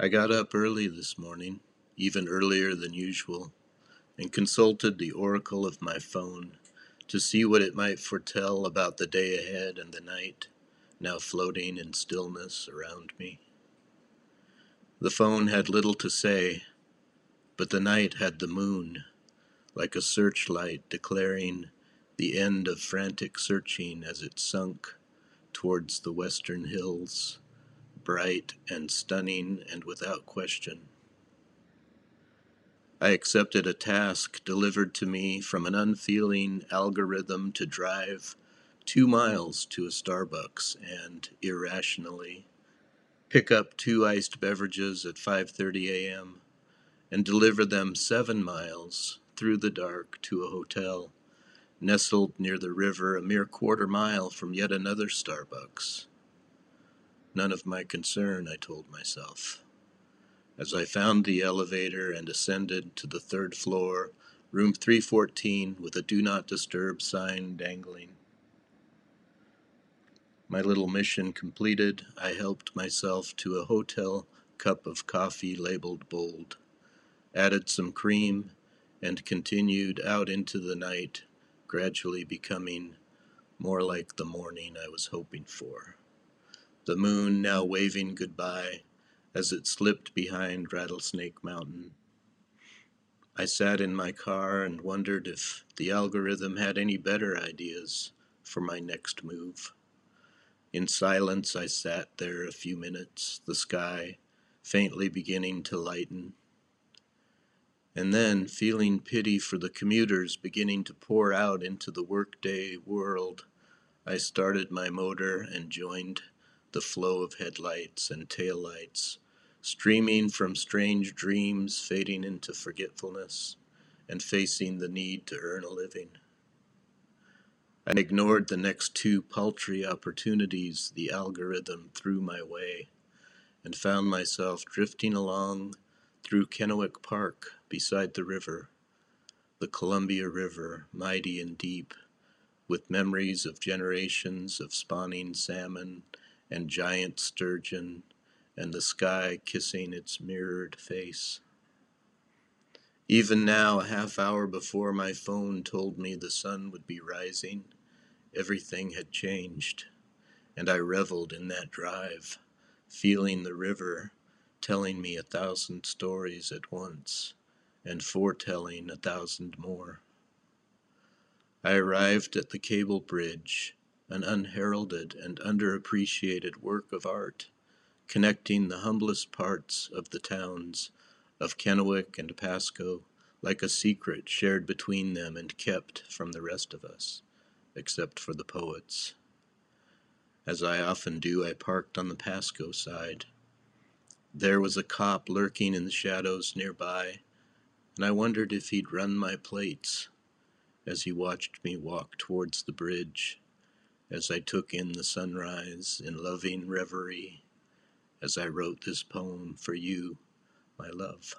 I got up early this morning, even earlier than usual, and consulted the oracle of my phone to see what it might foretell about the day ahead and the night, now floating in stillness around me. The phone had little to say, but the night had the moon, like a searchlight declaring the end of frantic searching as it sunk towards the western hills bright and stunning and without question. I accepted a task delivered to me from an unfeeling algorithm to drive two miles to a Starbucks and irrationally pick up two iced beverages at 5:30 a.m. and deliver them 7 miles through the dark to a hotel nestled near the river a mere quarter mile from yet another Starbucks. None of my concern, I told myself. As I found the elevator and ascended to the third floor, room 314, with a do not disturb sign dangling. My little mission completed, I helped myself to a hotel cup of coffee labeled bold, added some cream, and continued out into the night, gradually becoming more like the morning I was hoping for the moon now waving goodbye as it slipped behind Rattlesnake Mountain. I sat in my car and wondered if the algorithm had any better ideas for my next move. In silence, I sat there a few minutes, the sky faintly beginning to lighten. And then, feeling pity for the commuters beginning to pour out into the workday world, I started my motor and joined the flow of headlights and taillights, streaming from strange dreams fading into forgetfulness and facing the need to earn a living. I ignored the next two paltry opportunities the algorithm threw my way and found myself drifting along through Kennewick Park beside the river, the Columbia River, mighty and deep, with memories of generations of spawning salmon and giant sturgeon, and the sky kissing its mirrored face. Even now, a half hour before my phone told me the sun would be rising, everything had changed, and I reveled in that drive, feeling the river telling me a thousand stories at once, and foretelling a thousand more. I arrived at the cable bridge an unheralded and underappreciated work of art, connecting the humblest parts of the towns of Kennewick and Pasco like a secret shared between them and kept from the rest of us, except for the poets. As I often do, I parked on the Pasco side. There was a cop lurking in the shadows nearby, and I wondered if he'd run my plates as he watched me walk towards the bridge as I took in the sunrise in loving reverie, as I wrote this poem for you, my love.